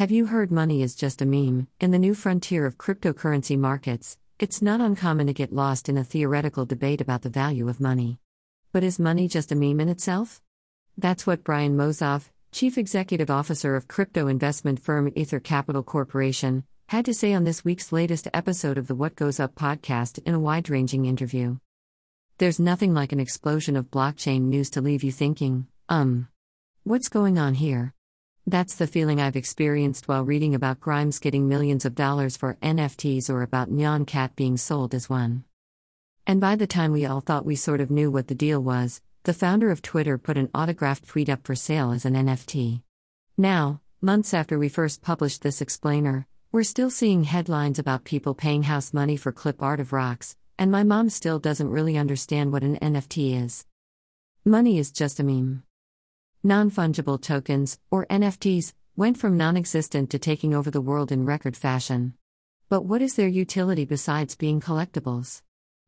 Have you heard money is just a meme? In the new frontier of cryptocurrency markets, it's not uncommon to get lost in a theoretical debate about the value of money. But is money just a meme in itself? That's what Brian Mosoff, Chief Executive Officer of crypto investment firm Ether Capital Corporation, had to say on this week's latest episode of the What Goes Up podcast in a wide ranging interview. There's nothing like an explosion of blockchain news to leave you thinking, um, what's going on here? That's the feeling I've experienced while reading about Grimes getting millions of dollars for NFTs or about Nyan Cat being sold as one. And by the time we all thought we sort of knew what the deal was, the founder of Twitter put an autographed tweet up for sale as an NFT. Now, months after we first published this explainer, we're still seeing headlines about people paying house money for clip art of rocks, and my mom still doesn't really understand what an NFT is. Money is just a meme. Non fungible tokens, or NFTs, went from non existent to taking over the world in record fashion. But what is their utility besides being collectibles?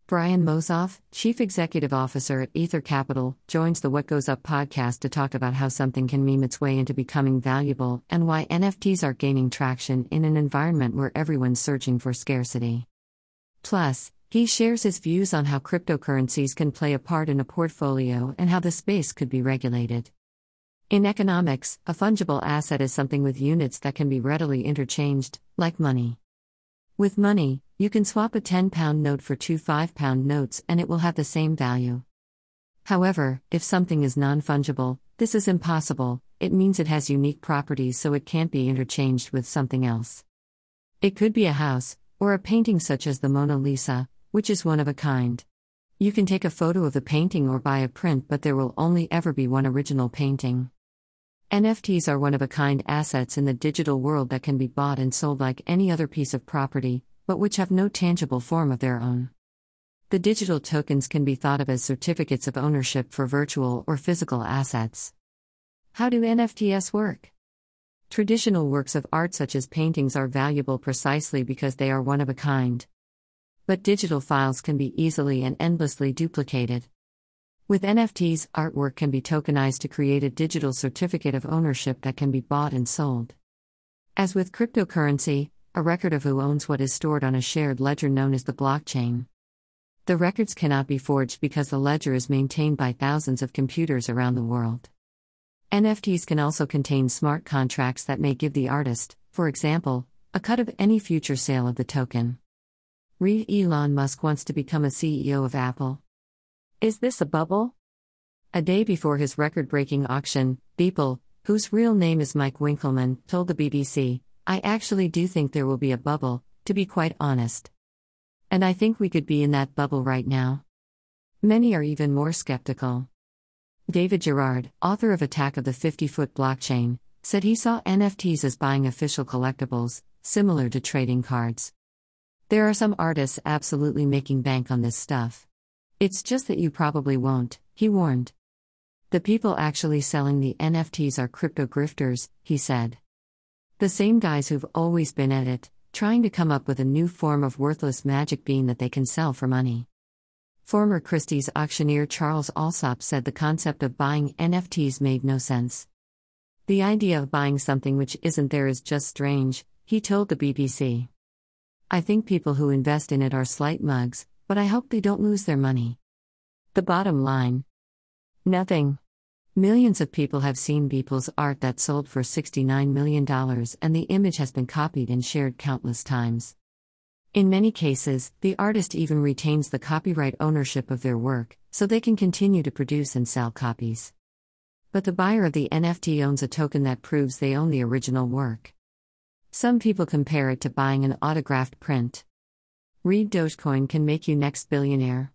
Brian Mosoff, Chief Executive Officer at Ether Capital, joins the What Goes Up podcast to talk about how something can meme its way into becoming valuable and why NFTs are gaining traction in an environment where everyone's searching for scarcity. Plus, he shares his views on how cryptocurrencies can play a part in a portfolio and how the space could be regulated. In economics, a fungible asset is something with units that can be readily interchanged, like money. With money, you can swap a 10 pound note for two 5 pound notes and it will have the same value. However, if something is non fungible, this is impossible, it means it has unique properties so it can't be interchanged with something else. It could be a house, or a painting such as the Mona Lisa, which is one of a kind. You can take a photo of the painting or buy a print, but there will only ever be one original painting. NFTs are one of a kind assets in the digital world that can be bought and sold like any other piece of property, but which have no tangible form of their own. The digital tokens can be thought of as certificates of ownership for virtual or physical assets. How do NFTs work? Traditional works of art, such as paintings, are valuable precisely because they are one of a kind. But digital files can be easily and endlessly duplicated. With NFTs, artwork can be tokenized to create a digital certificate of ownership that can be bought and sold. As with cryptocurrency, a record of who owns what is stored on a shared ledger known as the blockchain. The records cannot be forged because the ledger is maintained by thousands of computers around the world. NFTs can also contain smart contracts that may give the artist, for example, a cut of any future sale of the token. Read Elon Musk wants to become a CEO of Apple. Is this a bubble? A day before his record breaking auction, Beeple, whose real name is Mike Winkelmann, told the BBC, I actually do think there will be a bubble, to be quite honest. And I think we could be in that bubble right now. Many are even more skeptical. David Gerard, author of Attack of the 50 Foot Blockchain, said he saw NFTs as buying official collectibles, similar to trading cards. There are some artists absolutely making bank on this stuff. It's just that you probably won't, he warned. The people actually selling the NFTs are crypto grifters, he said. The same guys who've always been at it, trying to come up with a new form of worthless magic bean that they can sell for money. Former Christie's auctioneer Charles Allsopp said the concept of buying NFTs made no sense. The idea of buying something which isn't there is just strange, he told the BBC. I think people who invest in it are slight mugs, but I hope they don't lose their money. The bottom line Nothing. Millions of people have seen Beeple's art that sold for $69 million, and the image has been copied and shared countless times. In many cases, the artist even retains the copyright ownership of their work, so they can continue to produce and sell copies. But the buyer of the NFT owns a token that proves they own the original work. Some people compare it to buying an autographed print. Read Dogecoin can make you next billionaire.